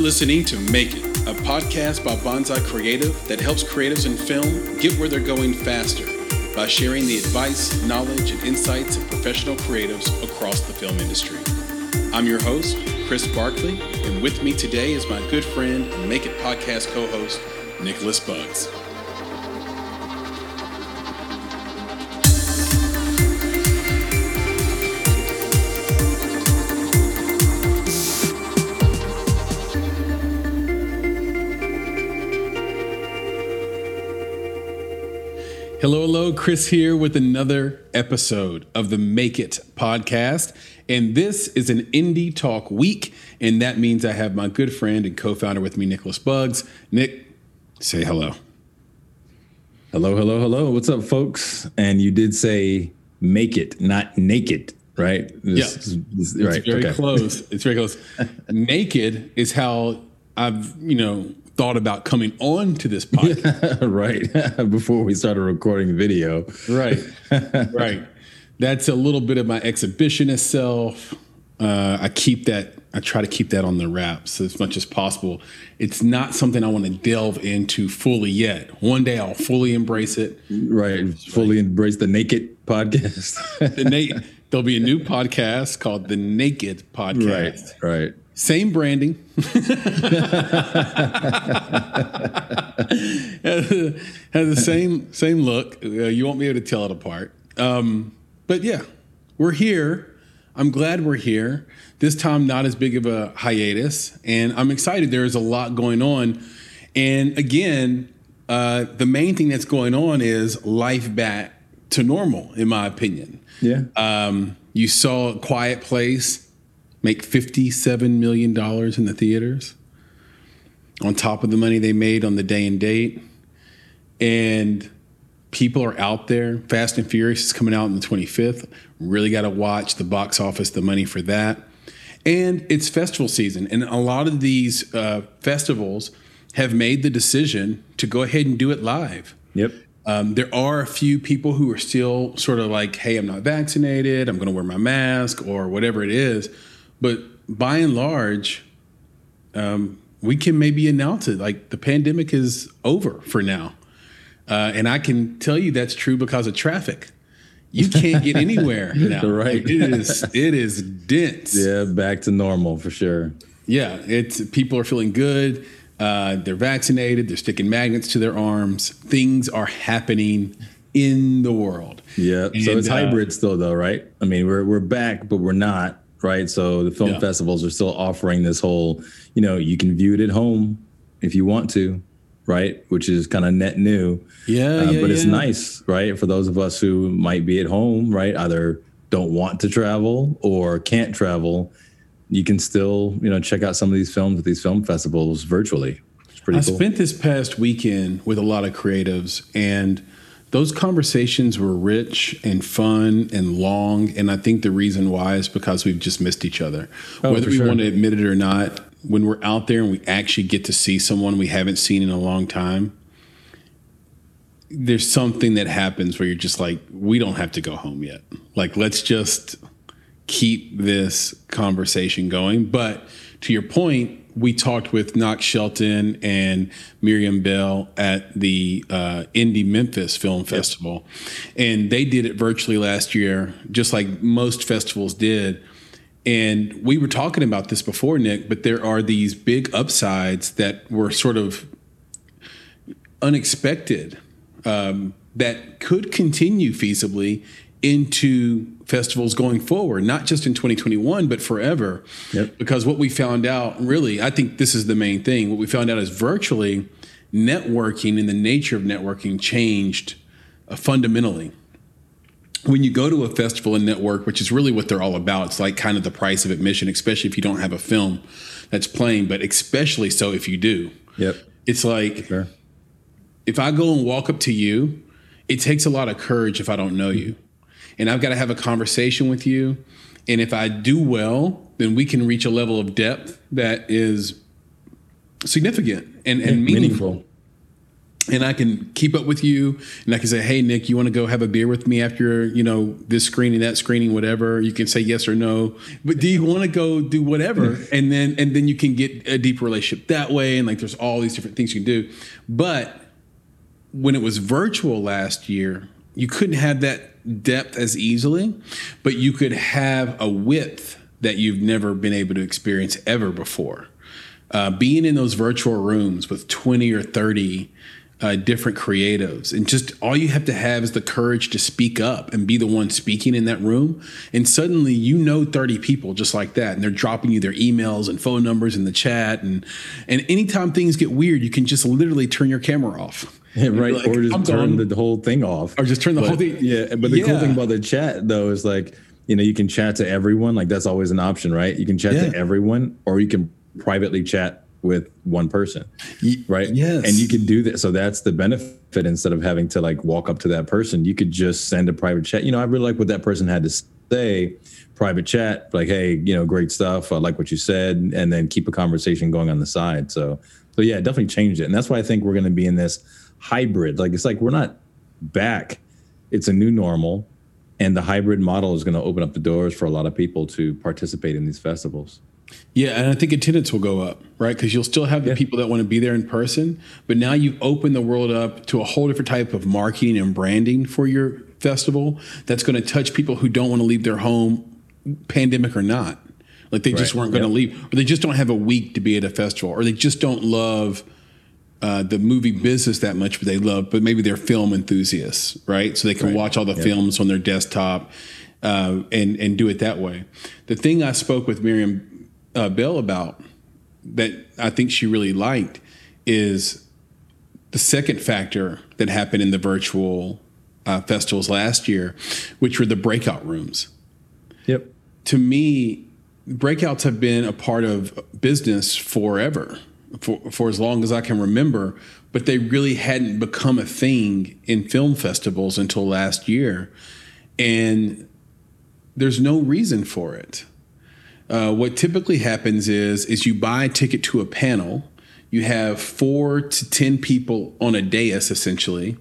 listening to Make It, a podcast by Bonsai Creative that helps creatives in film get where they're going faster by sharing the advice, knowledge, and insights of professional creatives across the film industry. I'm your host, Chris Barkley, and with me today is my good friend and Make It podcast co host, Nicholas Bugs. Hello, hello. Chris here with another episode of the Make It podcast. And this is an indie talk week. And that means I have my good friend and co founder with me, Nicholas Bugs. Nick, say hello. Hello, hello, hello. What's up, folks? And you did say make it, not naked, right? This, yeah. This, it's right. very okay. close. It's very close. naked is how I've, you know, thought about coming on to this podcast. right. Before we started recording video. Right. right. That's a little bit of my exhibitionist self. Uh, I keep that, I try to keep that on the wraps as much as possible. It's not something I want to delve into fully yet. One day I'll fully embrace it. Right. Fully right. embrace the naked podcast. the na- there'll be a new podcast called the Naked Podcast. Right. Right. Same branding. has, the same same look. Uh, you won't be able to tell it apart. Um, but yeah, we're here. I'm glad we're here. This time, not as big of a hiatus, and I'm excited. There is a lot going on, and again, uh, the main thing that's going on is life back to normal, in my opinion. Yeah. Um, you saw Quiet Place make $57 million in the theaters on top of the money they made on the day and date. And people are out there. Fast and Furious is coming out on the 25th. Really got to watch the box office, the money for that. And it's festival season. And a lot of these uh, festivals have made the decision to go ahead and do it live. Yep. Um, there are a few people who are still sort of like, hey, I'm not vaccinated. I'm going to wear my mask or whatever it is. But by and large, um, we can maybe announce it like the pandemic is over for now. Uh, and I can tell you that's true because of traffic. You can't get anywhere now. right. It is it is dense. Yeah, back to normal for sure. Yeah, it's people are feeling good. Uh, they're vaccinated. They're sticking magnets to their arms. Things are happening in the world. Yeah. And, so it's uh, hybrid still, though, right? I mean, we're we're back, but we're not right? So the film yeah. festivals are still offering this whole, you know, you can view it at home if you want to, right? Which is kind of net new. Yeah, uh, yeah But it's nice, right? For those of us who might be at home, right? Either don't want to travel or can't travel, you can still, you know, check out some of these films at these film festivals virtually. It's pretty I cool. spent this past weekend with a lot of creatives and – those conversations were rich and fun and long. And I think the reason why is because we've just missed each other. Oh, Whether we sure. want to admit it or not, when we're out there and we actually get to see someone we haven't seen in a long time, there's something that happens where you're just like, we don't have to go home yet. Like, let's just keep this conversation going. But to your point, we talked with Knox Shelton and Miriam Bell at the uh, Indie Memphis Film Festival, and they did it virtually last year, just like most festivals did. And we were talking about this before, Nick, but there are these big upsides that were sort of unexpected um, that could continue feasibly into festivals going forward, not just in 2021, but forever. Yep. Because what we found out, really, I think this is the main thing. What we found out is virtually networking and the nature of networking changed uh, fundamentally. When you go to a festival and network, which is really what they're all about, it's like kind of the price of admission, especially if you don't have a film that's playing, but especially so if you do. Yep. It's like sure. if I go and walk up to you, it takes a lot of courage if I don't know you and I've got to have a conversation with you. And if I do well, then we can reach a level of depth that is significant and, and meaningful. meaningful. and I can keep up with you and I can say, Hey, Nick, you want to go have a beer with me after, you know, this screening, that screening, whatever. You can say yes or no, but do you want to go do whatever? and then, and then you can get a deeper relationship that way. And like, there's all these different things you can do. But when it was virtual last year, you couldn't have that depth as easily, but you could have a width that you've never been able to experience ever before. Uh, being in those virtual rooms with 20 or 30 uh, different creatives. And just all you have to have is the courage to speak up and be the one speaking in that room. And suddenly you know 30 people just like that. And they're dropping you their emails and phone numbers in the chat. And, and anytime things get weird, you can just literally turn your camera off. Yeah, right. Like, or just turn the whole thing off. Or just turn the but, whole thing. Yeah. But the yeah. cool thing about the chat, though, is like, you know, you can chat to everyone. Like that's always an option, right? You can chat yeah. to everyone, or you can privately chat with one person, right? Yes. And you can do that. So that's the benefit. Instead of having to like walk up to that person, you could just send a private chat. You know, I really like what that person had to say. Private chat, like, hey, you know, great stuff. I like what you said, and then keep a conversation going on the side. So, so yeah, definitely changed it, and that's why I think we're going to be in this hybrid. Like, it's like we're not back; it's a new normal, and the hybrid model is going to open up the doors for a lot of people to participate in these festivals. Yeah, and I think attendance will go up, right? Because you'll still have the yeah. people that want to be there in person, but now you've opened the world up to a whole different type of marketing and branding for your festival that's going to touch people who don't want to leave their home, pandemic or not. Like they right. just weren't going yep. to leave, or they just don't have a week to be at a festival, or they just don't love uh, the movie business that much, but they love, but maybe they're film enthusiasts, right? So they can right. watch all the yep. films on their desktop uh, and and do it that way. The thing I spoke with Miriam uh, Bell about that I think she really liked is the second factor that happened in the virtual uh, festivals last year, which were the breakout rooms. Yep. To me, breakouts have been a part of business forever, for, for as long as I can remember, but they really hadn't become a thing in film festivals until last year. And there's no reason for it. Uh, what typically happens is is you buy a ticket to a panel. You have four to ten people on a dais essentially,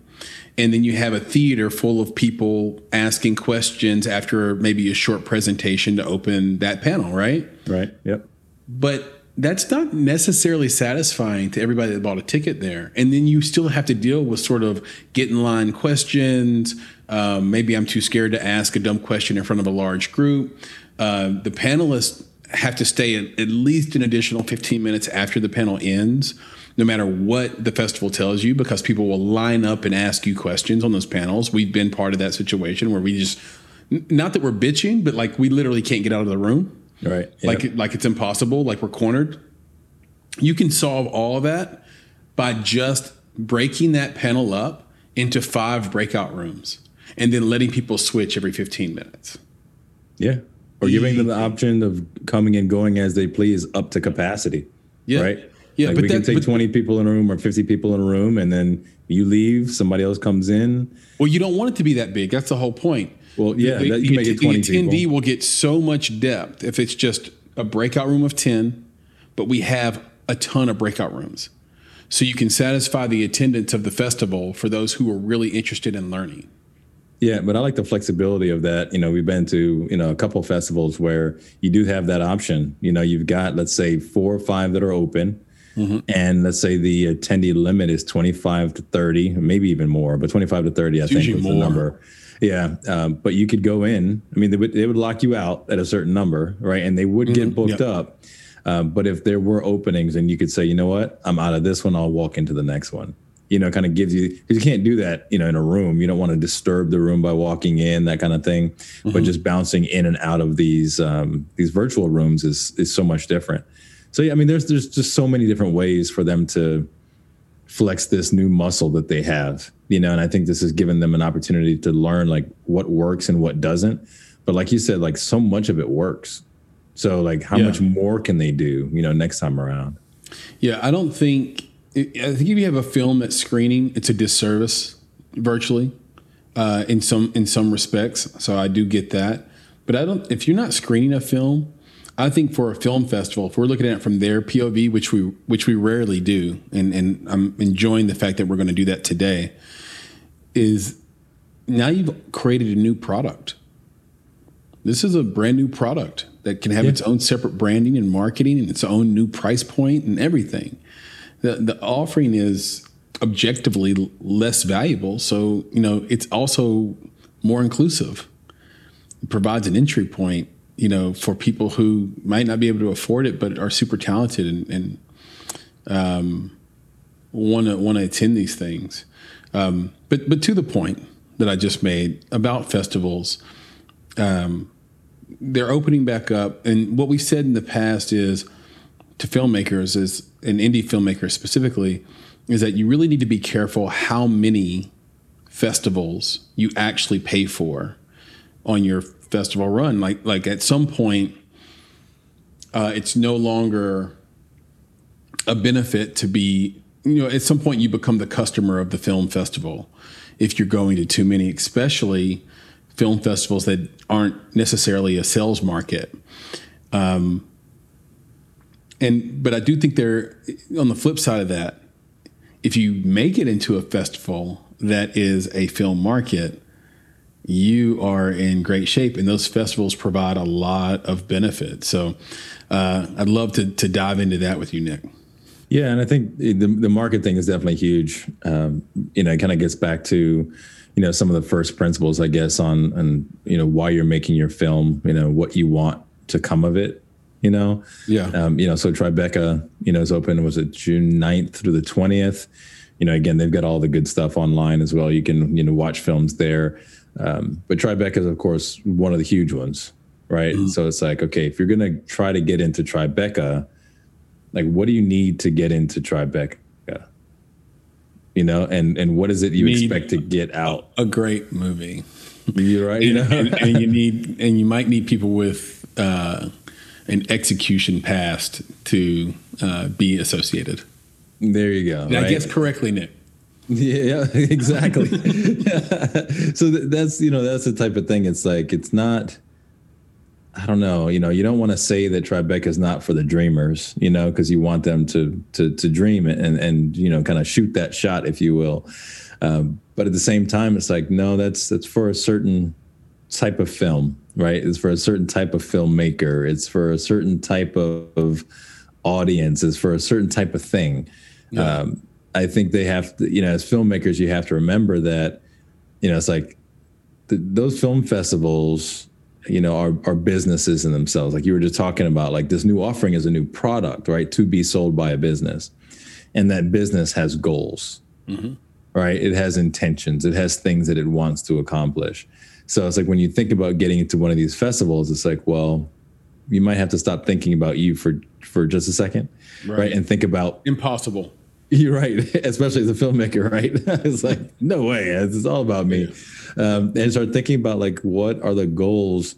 and then you have a theater full of people asking questions after maybe a short presentation to open that panel. Right. Right. Yep. But that's not necessarily satisfying to everybody that bought a ticket there. And then you still have to deal with sort of get in line questions. Um, maybe I'm too scared to ask a dumb question in front of a large group. Uh, the panelists have to stay at, at least an additional 15 minutes after the panel ends, no matter what the festival tells you, because people will line up and ask you questions on those panels. We've been part of that situation where we just, not that we're bitching, but like we literally can't get out of the room. Right. Yep. Like, like it's impossible, like we're cornered. You can solve all of that by just breaking that panel up into five breakout rooms and then letting people switch every 15 minutes. Yeah or giving them the option of coming and going as they please up to capacity. Yeah. Right. Yeah. Like but we that, can take but, 20 people in a room or 50 people in a room and then you leave, somebody else comes in. Well, you don't want it to be that big. That's the whole point. Well, yeah, the, that, you the, make it 20 the attendee people. will get so much depth if it's just a breakout room of 10, but we have a ton of breakout rooms. So you can satisfy the attendance of the festival for those who are really interested in learning. Yeah, but I like the flexibility of that. You know, we've been to, you know, a couple festivals where you do have that option. You know, you've got, let's say, four or five that are open. Mm-hmm. And let's say the attendee limit is 25 to 30, maybe even more, but 25 to 30, I it's think was more. the number. Yeah. Um, but you could go in. I mean, they would, they would lock you out at a certain number, right? And they would mm-hmm. get booked yep. up. Um, but if there were openings and you could say, you know what, I'm out of this one, I'll walk into the next one you know, kind of gives you because you can't do that, you know, in a room. You don't want to disturb the room by walking in, that kind of thing. Mm-hmm. But just bouncing in and out of these um, these virtual rooms is is so much different. So yeah, I mean, there's there's just so many different ways for them to flex this new muscle that they have, you know. And I think this has given them an opportunity to learn like what works and what doesn't. But like you said, like so much of it works. So like, how yeah. much more can they do, you know, next time around? Yeah, I don't think I think if you have a film at screening, it's a disservice virtually uh, in some in some respects. So I do get that, but I don't. If you're not screening a film, I think for a film festival, if we're looking at it from their POV, which we which we rarely do, and and I'm enjoying the fact that we're going to do that today, is now you've created a new product. This is a brand new product that can have yeah. its own separate branding and marketing and its own new price point and everything. The the offering is objectively less valuable, so you know it's also more inclusive. It provides an entry point you know, for people who might not be able to afford it, but are super talented and, and um, want to want to attend these things. Um, but but to the point that I just made about festivals, um, they're opening back up, and what we've said in the past is to filmmakers, is and indie filmmakers specifically, is that you really need to be careful how many festivals you actually pay for on your festival run. Like like at some point, uh, it's no longer a benefit to be. You know, at some point you become the customer of the film festival if you're going to too many, especially film festivals that aren't necessarily a sales market. Um, and but I do think there, on the flip side of that, if you make it into a festival that is a film market, you are in great shape. And those festivals provide a lot of benefit. So uh, I'd love to, to dive into that with you, Nick. Yeah, and I think the the market thing is definitely huge. Um, you know, it kind of gets back to, you know, some of the first principles, I guess, on and you know why you're making your film. You know, what you want to come of it. You know, yeah. Um, you know, so Tribeca, you know, is open. Was it June 9th through the twentieth? You know, again, they've got all the good stuff online as well. You can you know watch films there. Um, but Tribeca is, of course, one of the huge ones, right? Mm-hmm. So it's like, okay, if you're going to try to get into Tribeca, like, what do you need to get into Tribeca? You know, and and what is it you need expect to get out? A great movie. You're right. and, and, and, you need, and you might need people with uh, an execution past to uh, be associated. There you go. Right? I guess correctly, Nick. Yeah, exactly. so that's you know that's the type of thing. It's like it's not. I don't know. You know, you don't want to say that Tribeca is not for the dreamers. You know, because you want them to to to dream and and you know kind of shoot that shot, if you will. Um, but at the same time, it's like no, that's that's for a certain type of film, right? It's for a certain type of filmmaker. It's for a certain type of, of audience. It's for a certain type of thing. Yeah. Um, I think they have to, you know, as filmmakers, you have to remember that, you know, it's like the, those film festivals, you know, are, are businesses in themselves. Like you were just talking about, like this new offering is a new product, right? To be sold by a business. And that business has goals, mm-hmm. right? It has intentions, it has things that it wants to accomplish. So it's like when you think about getting into one of these festivals, it's like, well, you might have to stop thinking about you for for just a second, right? right? And think about impossible You're right, especially as a filmmaker, right? it's like no way, it's all about me. Um, and start thinking about like what are the goals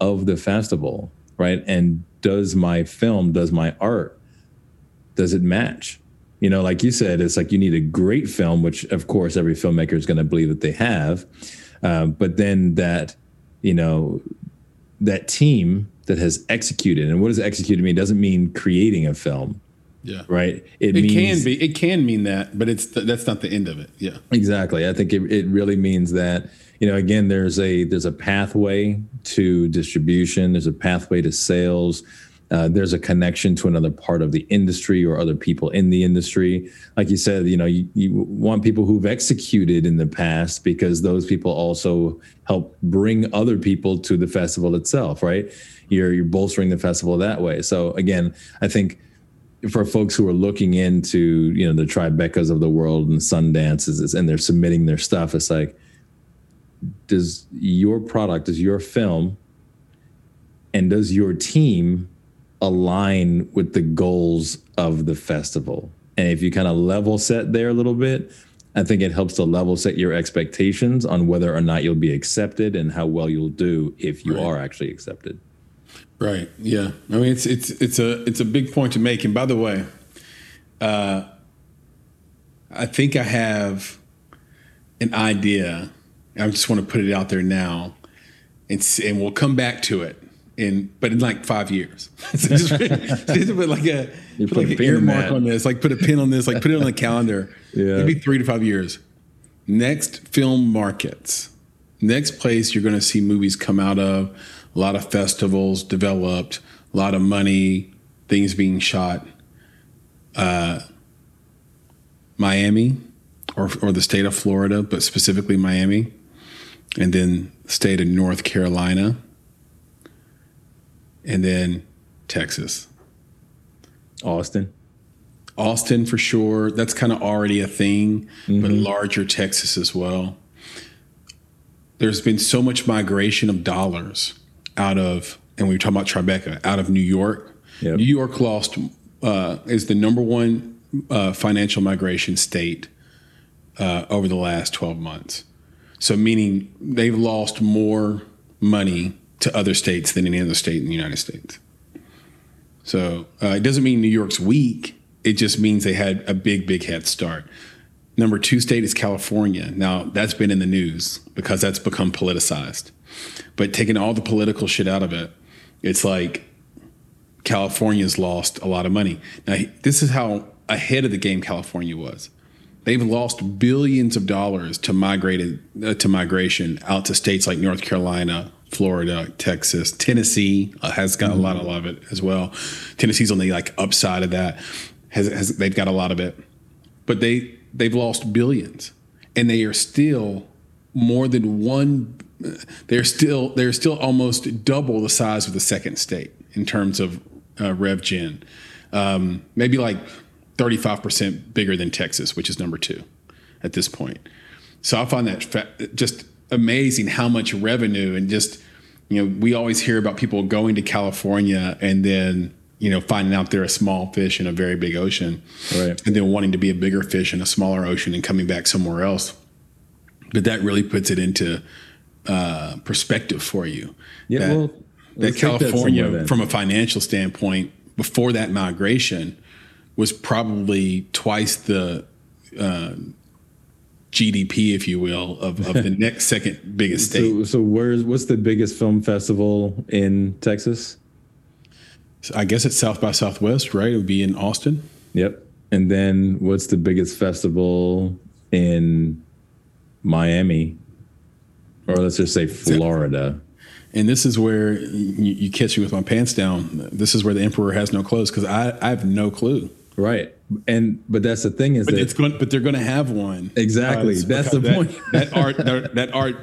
of the festival, right? And does my film, does my art, does it match? You know, like you said, it's like you need a great film, which of course every filmmaker is going to believe that they have, um, but then that, you know, that team that has executed, and what does executed mean? Doesn't mean creating a film yeah. Right. It, it means, can be. It can mean that, but it's th- that's not the end of it. Yeah. Exactly. I think it, it really means that you know again there's a there's a pathway to distribution. There's a pathway to sales. Uh, there's a connection to another part of the industry or other people in the industry. Like you said, you know, you, you want people who've executed in the past because those people also help bring other people to the festival itself, right? You're you're bolstering the festival that way. So again, I think for folks who are looking into you know the Tribecas of the world and Sundances and they're submitting their stuff, it's like, does your product, does your film, and does your team align with the goals of the festival? And if you kind of level set there a little bit, I think it helps to level set your expectations on whether or not you'll be accepted and how well you'll do if you right. are actually accepted. Right. Yeah. I mean, it's it's it's a it's a big point to make. And by the way, uh, I think I have an idea. I just want to put it out there now, and and we'll come back to it. in but in like five years. so just, just put like a You put put like a an earmark on this, like put a pin on this, like put it on the calendar. Yeah. Maybe three to five years. Next film markets. Next place you're going to see movies come out of. A lot of festivals developed. A lot of money. Things being shot. Uh, Miami, or or the state of Florida, but specifically Miami, and then the state of North Carolina, and then Texas. Austin. Austin for sure. That's kind of already a thing, but Mm-hmm. larger Texas as well. There's been so much migration of dollars out of, and we were talking about Tribeca, out of New York. Yep. New York lost uh, is the number one uh, financial migration state uh, over the last 12 months. So meaning they've lost more money to other states than any other state in the United States. So uh, it doesn't mean New York's weak. It just means they had a big, big head start. Number two state is California. Now that's been in the news because that's become politicized. But taking all the political shit out of it, it's like California's lost a lot of money. Now this is how ahead of the game California was. They've lost billions of dollars to migrated uh, to migration out to states like North Carolina, Florida, Texas, Tennessee uh, has got a lot, a lot of it as well. Tennessee's on the like upside of that. Has, has they've got a lot of it, but they they've lost billions, and they are still more than one. They're still they're still almost double the size of the second state in terms of uh, rev gen. Um, maybe like 35% bigger than Texas, which is number two at this point. So I find that fa- just amazing how much revenue and just, you know, we always hear about people going to California and then, you know, finding out they're a small fish in a very big ocean. Right. And then wanting to be a bigger fish in a smaller ocean and coming back somewhere else. But that really puts it into uh, perspective for you. Yeah, that, well, that let's that California, from a financial standpoint, before that migration, was probably twice the uh, GDP, if you will, of, of the next second biggest state. So, so where's what's the biggest film festival in Texas? I guess it's South by Southwest, right? It would be in Austin. Yep. And then what's the biggest festival in Miami? Or let's just say Florida. And this is where you, you catch me with my pants down. This is where the emperor has no clothes because I, I have no clue. Right. And but that's the thing is But that it's going, but they're going to have one. Exactly. Because- That's the because point. That, that art, that, that art,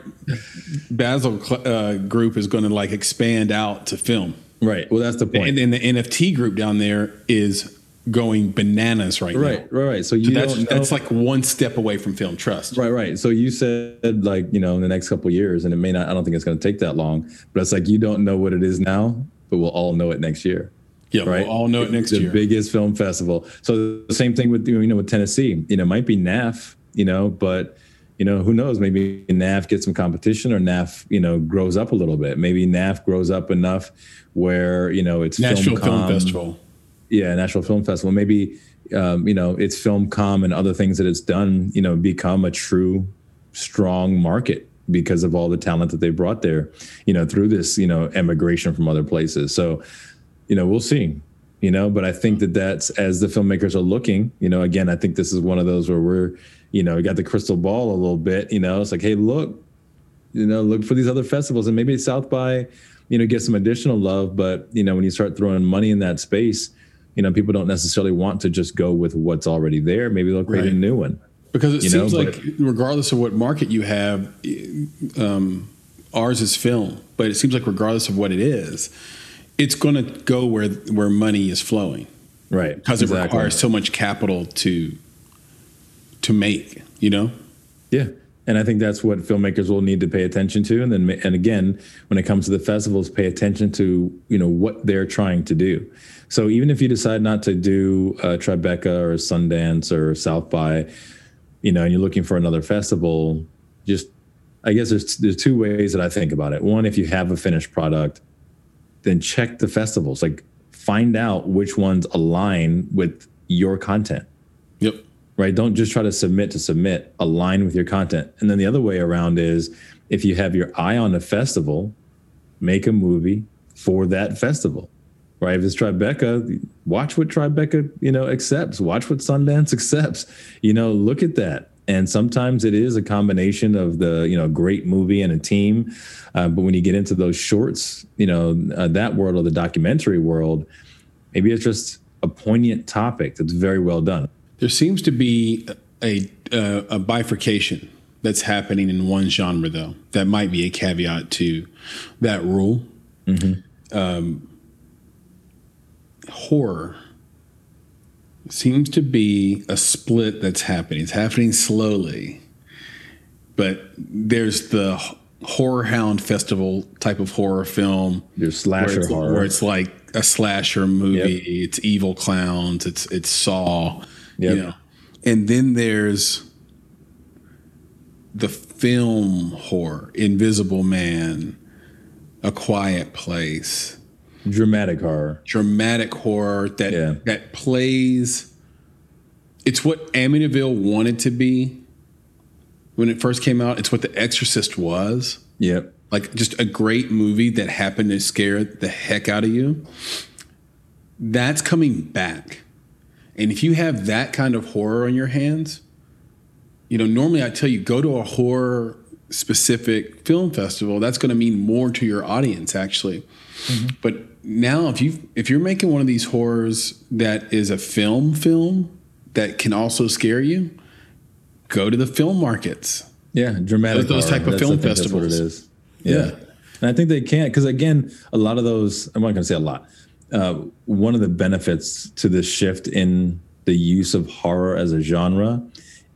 Basel cl- uh, group is going to like expand out to film, right. Well that's the point. and then the NFT group down there is going bananas right, right, now. right, right. So you So that's that's like one step away from film trust. Right, right. So you said like, you know, in the next couple of years, and it may not, I don't think it's going to take that long, but it's like you don't know what it is now, but we'll all know it next year. Yeah, Right. we'll all know it next the year. biggest film festival. So the same thing with, you know, with Tennessee, you know, it might be NAF, you know, but, you know, who knows? Maybe NAF gets some competition or NAF, you know, grows up a little bit. Maybe NAF grows up enough where, you know, it's Nashville Film FilmCom. Festival. yeah, National Film Festival. Maybe um, you know its film com and other things that it's done, you know, become a true strong market because of all the talent that they brought there, you know, through this, you know, emigration from other places. So, you know, we'll see. You know, but I think that that's as the filmmakers are looking. You know, again, I think this is one of those where we're, you know, got the crystal ball a little bit. You know, it's like, hey, look, you know, look for these other festivals and maybe South by, you know, get some additional love. But, you know, when you start throwing money in that space, you know, people don't necessarily want to just go with what's already there. Maybe they'll create a new one. Because it You know, seems but- like, regardless of what market you have, um, ours is film. But it seems like, regardless of what it is, it's going to go where where money is flowing Right. because it requires so much capital to to make. You know, Yeah. And I think that's what filmmakers will need to pay attention to. And then, and again, when it comes to the festivals, pay attention to, you know, what they're trying to do. So even if you decide not to do uh, Tribeca or Sundance or South by, you know, and you're looking for another festival, just, I guess there's, there's two ways that I think about it. One, if you have a finished product, then check the festivals, like find out which ones align with your content yep, right? Don't just try to submit to submit, align with your content. And then the other way around is if you have your eye on a festival, make a movie, for that festival, right? If it's Tribeca, watch what Tribeca, you know, accepts. Watch what Sundance accepts. You know, look at that. And sometimes it is a combination of the, you know, great movie and a team. Uh, but when you get into those shorts, you know, uh, that world or the documentary world, maybe it's just a poignant topic that's very well done. There seems to be a, a, a bifurcation that's happening in one genre, though. That might be a caveat to that rule. Mm-hmm. Um, horror seems to be a split that's happening. It's happening slowly, but there's the horror hound festival type of horror film. There's slasher where horror, where it's like a slasher movie. Yep. It's evil clowns. It's it's Saw. Yep. You know, and then there's the film horror, Invisible Man, A Quiet Place, dramatic horror, dramatic horror that yeah. that plays. It's what Amityville wanted to be when it first came out. It's what The Exorcist was. Yep. Like just a great movie that happened to scare the heck out of you. That's coming back. And if you have that kind of horror on your hands, you know, normally I tell you go to a horror specific film festival. That's going to mean more to your audience actually. Mm-hmm. But now if you if you're making one of these horrors that is a film film that can also scare you, go to the film markets. Yeah, dramatic. Those, those type of film festivals. That's what it is. Yeah. yeah. And I think they can't because again, a lot of those. I'm not going to say a lot. Uh, one of the benefits to this shift in the use of horror as a genre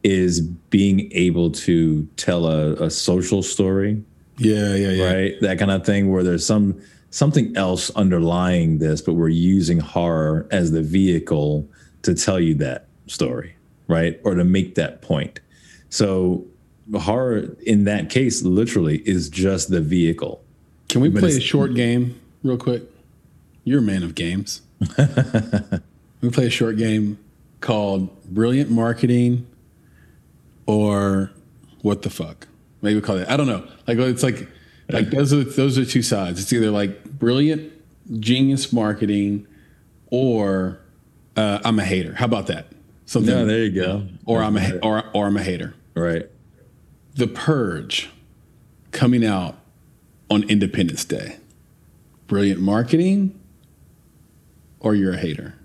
is being able to tell a, a social story. Yeah, yeah, yeah. Right, that kind of thing where there's some something else underlying this, but we're using horror as the vehicle to tell you that story, right, or to make that point. So horror in that case literally is just the vehicle. Can we but play a short game real quick? You're a man of games. we play a short game called Brilliant Marketing or What the Fuck. Maybe we call it. I don't know. Like it's like like those are those are two sides. It's either like brilliant genius marketing or uh, I'm a hater. How about that? Something. No, there you go. Or I'm a or or I'm a hater. Right. The Purge coming out on Independence Day. Brilliant marketing or you're a hater?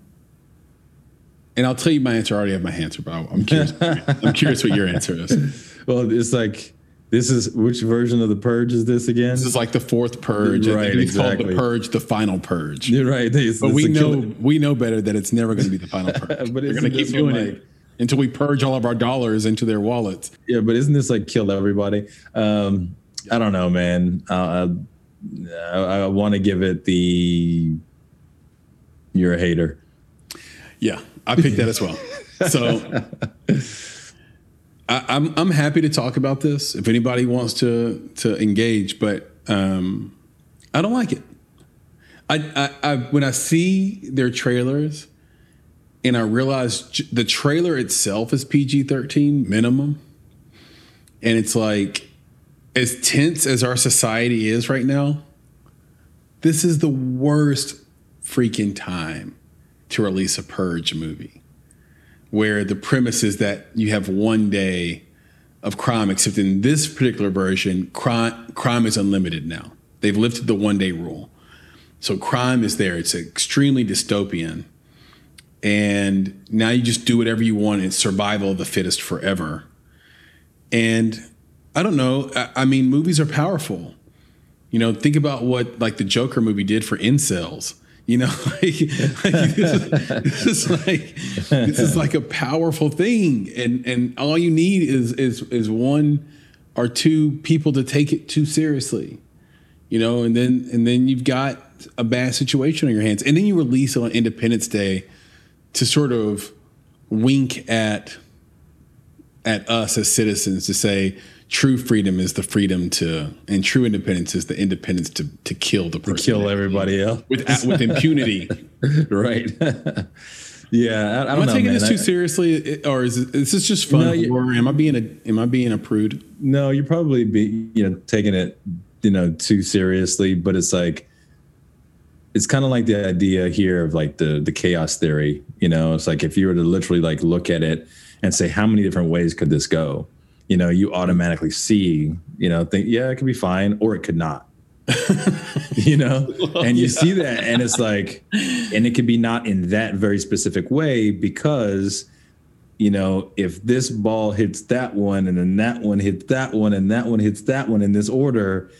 And I'll tell you my answer. I already have my answer, but I'm curious. I'm curious what your answer is. Well, it's like this is which version of the purge is this again? This is like the fourth purge. Right, it's exactly. called the purge, the final purge. You're right. It's, but it's we know we know better that it's never going to be the final purge. but we're going to keep doing like, it until we purge all of our dollars into their wallets. Yeah, but isn't this like kill everybody? Um, I don't know, man. Uh, I, I want to give it the you're a hater. Yeah, I picked that as well. So I, am I'm, I'm happy to talk about this if anybody wants to to engage, but um, I don't like it. I, I, I when I see their trailers and I realize the trailer itself is PG 13 minimum, and it's like as tense as our society is right now. This is the worst freaking time to release a Purge movie, where the premise is that you have one day of crime, except in this particular version, crime, crime is unlimited now. They've lifted the one day rule. So crime is there. It's extremely dystopian. And now you just do whatever you want. It's survival of the fittest forever. And I don't know. I, I mean, movies are powerful. You know, think about what like the Joker movie did for incels. You know, like, like this, is, this, is, like this is like a powerful thing, and and all you need is is is one or two people to take it too seriously. You know, and then and then you've got a bad situation on your hands, and then you release on Independence Day to sort of wink at at us as citizens to say true freedom is the freedom to, and true independence is the independence to to kill the person, to kill everybody else with with impunity. right. yeah, I, I am I know, taking man. this too seriously, or is, it, is this just fun? No, or am I being a am I being a prude? No, you're probably be you know taking it you know too seriously, but it's like it's kind of like the idea here of like the the chaos theory. You know, it's like if you were to literally like look at it and say how many different ways could this go, you know, you automatically see, you know, think yeah, it could be fine or it could not. you know, and you yeah. see that, and it's like, and it could be not in that very specific way because you know, if this ball hits that one and then that one hits that one and that one hits that one in this order,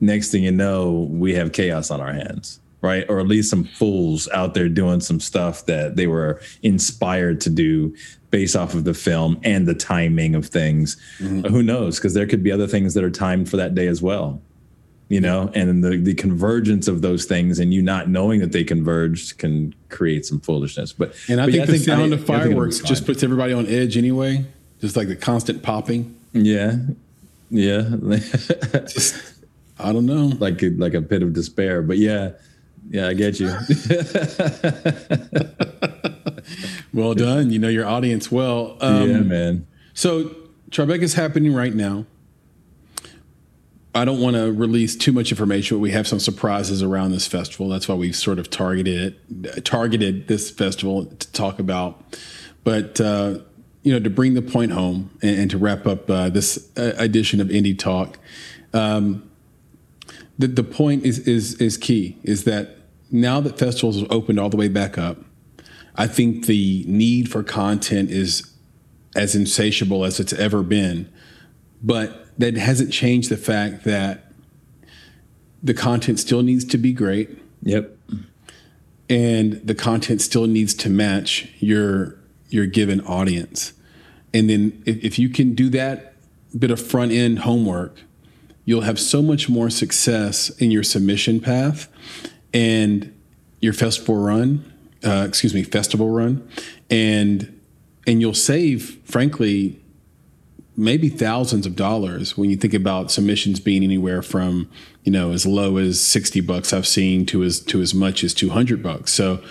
next thing you know, we have chaos on our hands, right? Or at least some fools out there doing some stuff that they were inspired to do based off of the film and the timing of things. Mm-hmm. Who knows? Because there could be other things that are timed for that day as well you know, and the the convergence of those things and you not knowing that they converged can create some foolishness. But and I but think yeah, the I think, sound I, of fireworks just puts everybody on edge anyway. Just like the constant popping. Yeah, yeah. just, I don't know, like a, like a pit of despair. But yeah, yeah, I get you. well done. You know your audience well. Um, yeah, man. So Tribeca is happening right now. I don't want to release too much information, but we have some surprises around this festival. That's why we've sort of targeted it, targeted this festival to talk about. But uh, you know, to bring the point home and, and to wrap up uh, this uh, edition of Indie Talk, um, the the point is is is key. Is that now that festivals have opened all the way back up, I think the need for content is as insatiable as it's ever been. But that hasn't changed the fact that the content still needs to be great. Yep. And the content still needs to match your your given audience. And then if, if you can do that bit of front end homework, you'll have so much more success in your submission path and your festival run, uh, excuse me, festival run, and and you'll save, frankly, maybe thousands of dollars when you think about submissions being anywhere from you know as low as 60 bucks I've seen to as to as much as 200 bucks. So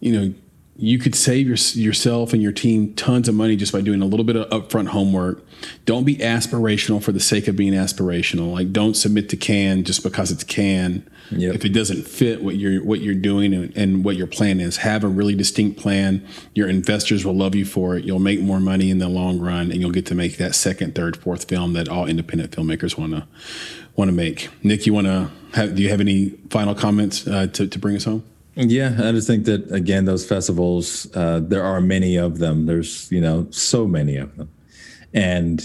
you know you could save your, yourself and your team tons of money just by doing a little bit of upfront homework. Don't be aspirational for the sake of being aspirational. Like don't submit to Cannes just because it's Cannes. Yep. If it doesn't fit what you're what you're doing and, and, what your plan is, have a really distinct plan. Your investors will love you for it. You'll make more money in the long run, and you'll get to make that second, third, fourth film that all independent filmmakers want to want to make. Nick, you want to have? Do you have any final comments uh, to to bring us home? Yeah, I just think that again, those festivals, uh, there are many of them. There's you know so many of them, and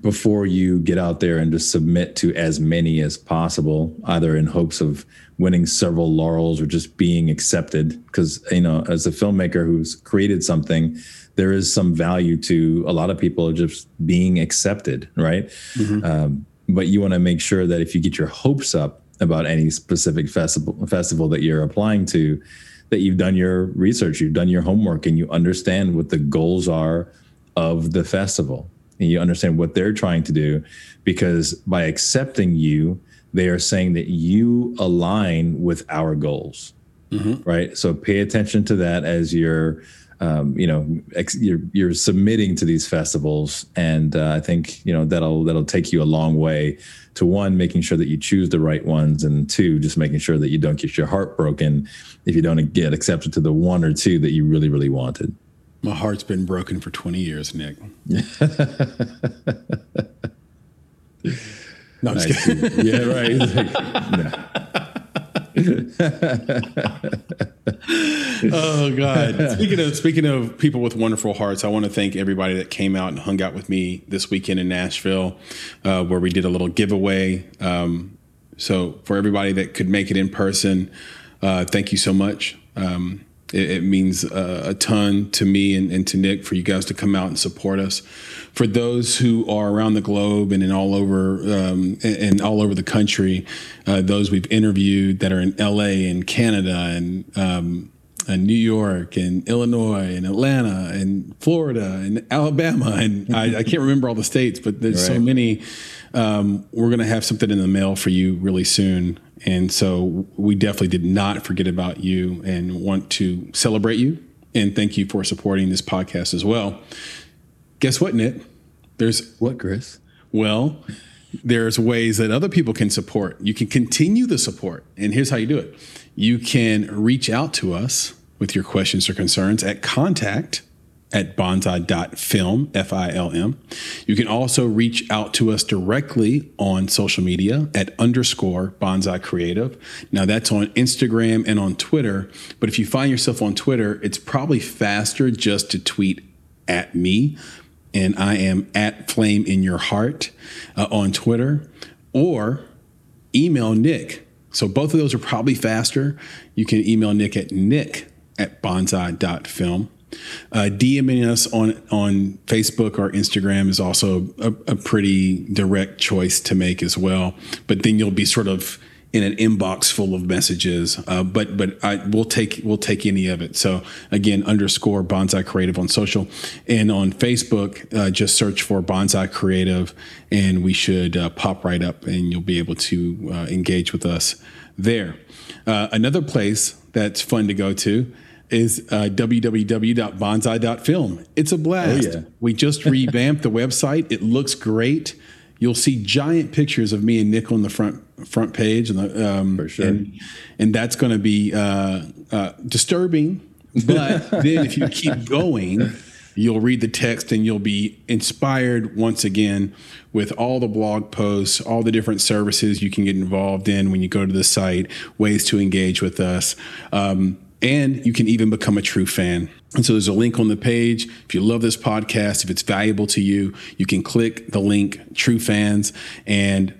before you get out there and just submit to as many as possible, either in hopes of winning several laurels or just being accepted, because you know, as a filmmaker who's created something, there is some value to a lot of people just being accepted, right? Mm-hmm. Um, but you want to make sure that if you get your hopes up about any specific festival festival that you're applying to that you've done your research you've done your homework and you understand what the goals are of the festival. And you understand what they're trying to do because by accepting you they are saying that you align with our goals. Mm-hmm. right? So pay attention to that as you're um, you know ex- you're you're submitting to these festivals and uh, i think you know that'll that'll take you a long way to one, making sure that you choose the right ones, and two, just making sure that you don't get your heart broken if you don't get accepted to the one or two that you really, really wanted. My heart's been broken for 20 years, Nick. no, I'm just kidding. yeah, right. Like, oh God! Speaking of speaking of people with wonderful hearts, I want to thank everybody that came out and hung out with me this weekend in Nashville, uh, where we did a little giveaway. Um, so for everybody that could make it in person, uh, thank you so much. Um, it, it, means uh, a ton to me and, and to Nick for you guys to come out and support us for those who are around the globe and in all over um, and, all over the country, uh, those we've interviewed that are in LA and Canada and, um, and New York and Illinois and Atlanta and Florida and Alabama and I, I, can't remember all the states, but there's right. so many. Um, we're going to have something in the mail for you really soon. And so we definitely did not forget about you and want to celebrate you and thank you for supporting this podcast as well. Guess what, Nick? There's what, Chris? Well, there's ways that other people can support. You can continue the support. And here's how you do it you can reach out to us with your questions or concerns at contact at bonsai.film, F I L M. You can also reach out to us directly on social media at underscore bonsai creative. Now, that's on Instagram and on Twitter. But if you find yourself on Twitter, it's probably faster just to tweet at me. And I am at flame in your heart uh, on Twitter or email Nick. So both of those are probably faster. You can email Nick at nick at bonsai.film. Uh, DMing us on on Facebook or Instagram is also a, a, pretty direct choice to make as well. But then you'll be sort of in an inbox full of messages. Uh, but but I will take we'll take any of it. So again, underscore Bonsai Creative on social and on Facebook, uh, just search for Bonsai Creative, and we should uh, pop right up, and you'll be able to uh, engage with us there. Uh, another place that's fun to go to is uh, www.bonsai.film. It's a blast. Oh, yeah. We just revamped the website. It looks great. You'll see giant pictures of me and Nick on the front front page, and the, um, for sure. And, and that's going to be uh, uh, disturbing. But then, if you keep going, you'll read the text and you'll be inspired once again with all the blog posts, all the different services you can get involved in when you go to the site, ways to engage with us. Um, and you can even become a true fan. And so there's a link on the page. If you love this podcast, if it's valuable to you, you can click the link True Fans and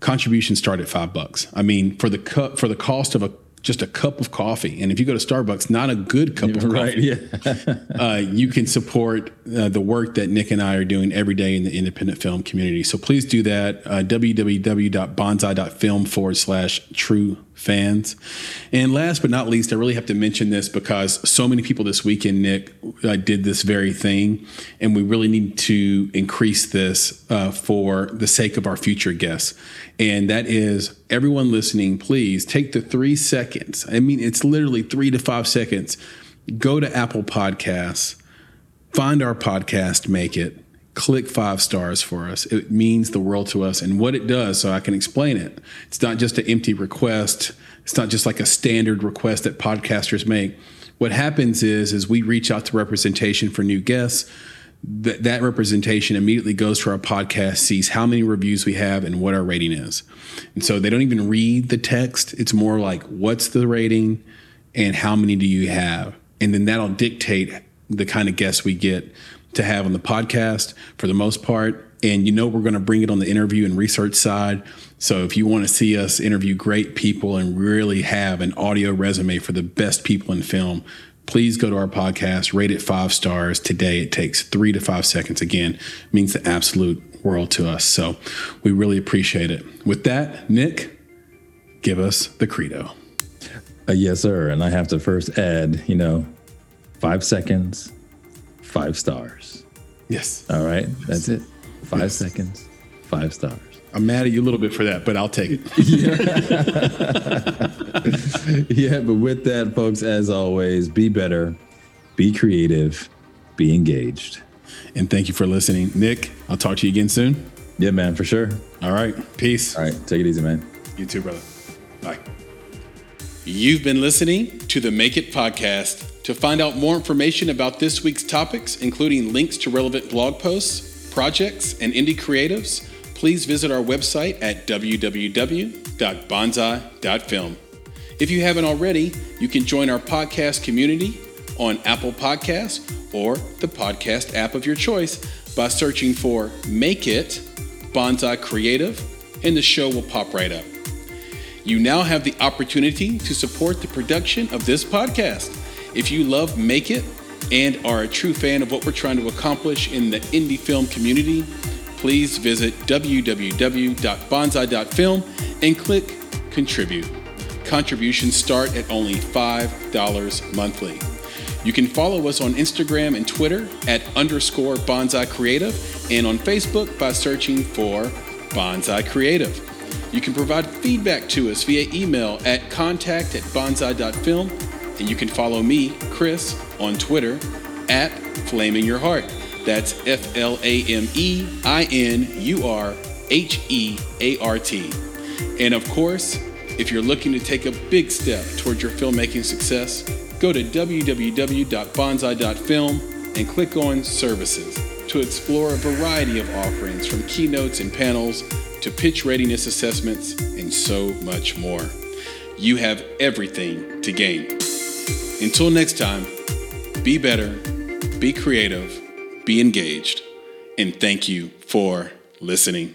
contributions start at 5 bucks. I mean, for the cup for the cost of a just a cup of coffee. And if you go to Starbucks, not a good cup of right, coffee, yeah. uh, you can support uh, the work that Nick and I are doing every day in the independent film community. So please do that. Uh, www.bonsai.film forward slash true fans. And last but not least, I really have to mention this because so many people this weekend, Nick, uh, did this very thing. And we really need to increase this uh, for the sake of our future guests. And that is everyone listening, please take the three seconds. I mean, it's literally three to five seconds. Go to Apple Podcasts, find our podcast, make it, click five stars for us. It means the world to us. And what it does, so I can explain it, it's not just an empty request. It's not just like a standard request that podcasters make. What happens is, is we reach out to representation for new guests that that representation immediately goes to our podcast, sees how many reviews we have and what our rating is. And so they don't even read the text. It's more like what's the rating and how many do you have? And then that'll dictate the kind of guests we get to have on the podcast for the most part. And you know we're going to bring it on the interview and research side. So if you want to see us interview great people and really have an audio resume for the best people in film, please go to our podcast, rate it five stars today. It takes three to five seconds. Again, means the absolute world to us. So we really appreciate it. With that, Nick, give us the credo. Uh, yes, sir. And I have to first add, you know, five seconds, five stars. Yes. All right. That's it. Five yes. seconds, five stars. I'm mad at you a little bit for that, but I'll take it. yeah, but with that, folks, as always, be better, be creative, be engaged. And thank you for listening. Nick, I'll talk to you again soon. Yeah, man, for sure. All right. Peace. All right. Take it easy, man. You too, brother. Bye. You've been listening to the Make It podcast. To find out more information about this week's topics, including links to relevant blog posts, projects, and indie creatives, please visit our website at www.bonsai.film. If you haven't already, you can join our podcast community on Apple Podcasts or the podcast app of your choice by searching for Make It Bonsai Creative, and the show will pop right up. You now have the opportunity to support the production of this podcast. If you love Make It and are a true fan of what we're trying to accomplish in the indie film community, please visit www.bonsai.film and click Contribute. Contributions start at only $5 monthly. You can follow us on Instagram and Twitter at underscore bonsai creative and on Facebook by searching for bonsai creative. You can provide feedback to us via email at contact at bonsai.film and you can follow me, Chris, on Twitter at Flaming Your Heart. That's F L A M E I N U R H E A R T. And of course, if you're looking to take a big step towards your filmmaking success, go to www.bonsai.film and click on Services to explore a variety of offerings from keynotes and panels to pitch readiness assessments and so much more. You have everything to gain. Until next time, be better, be creative, be engaged, and thank you for listening.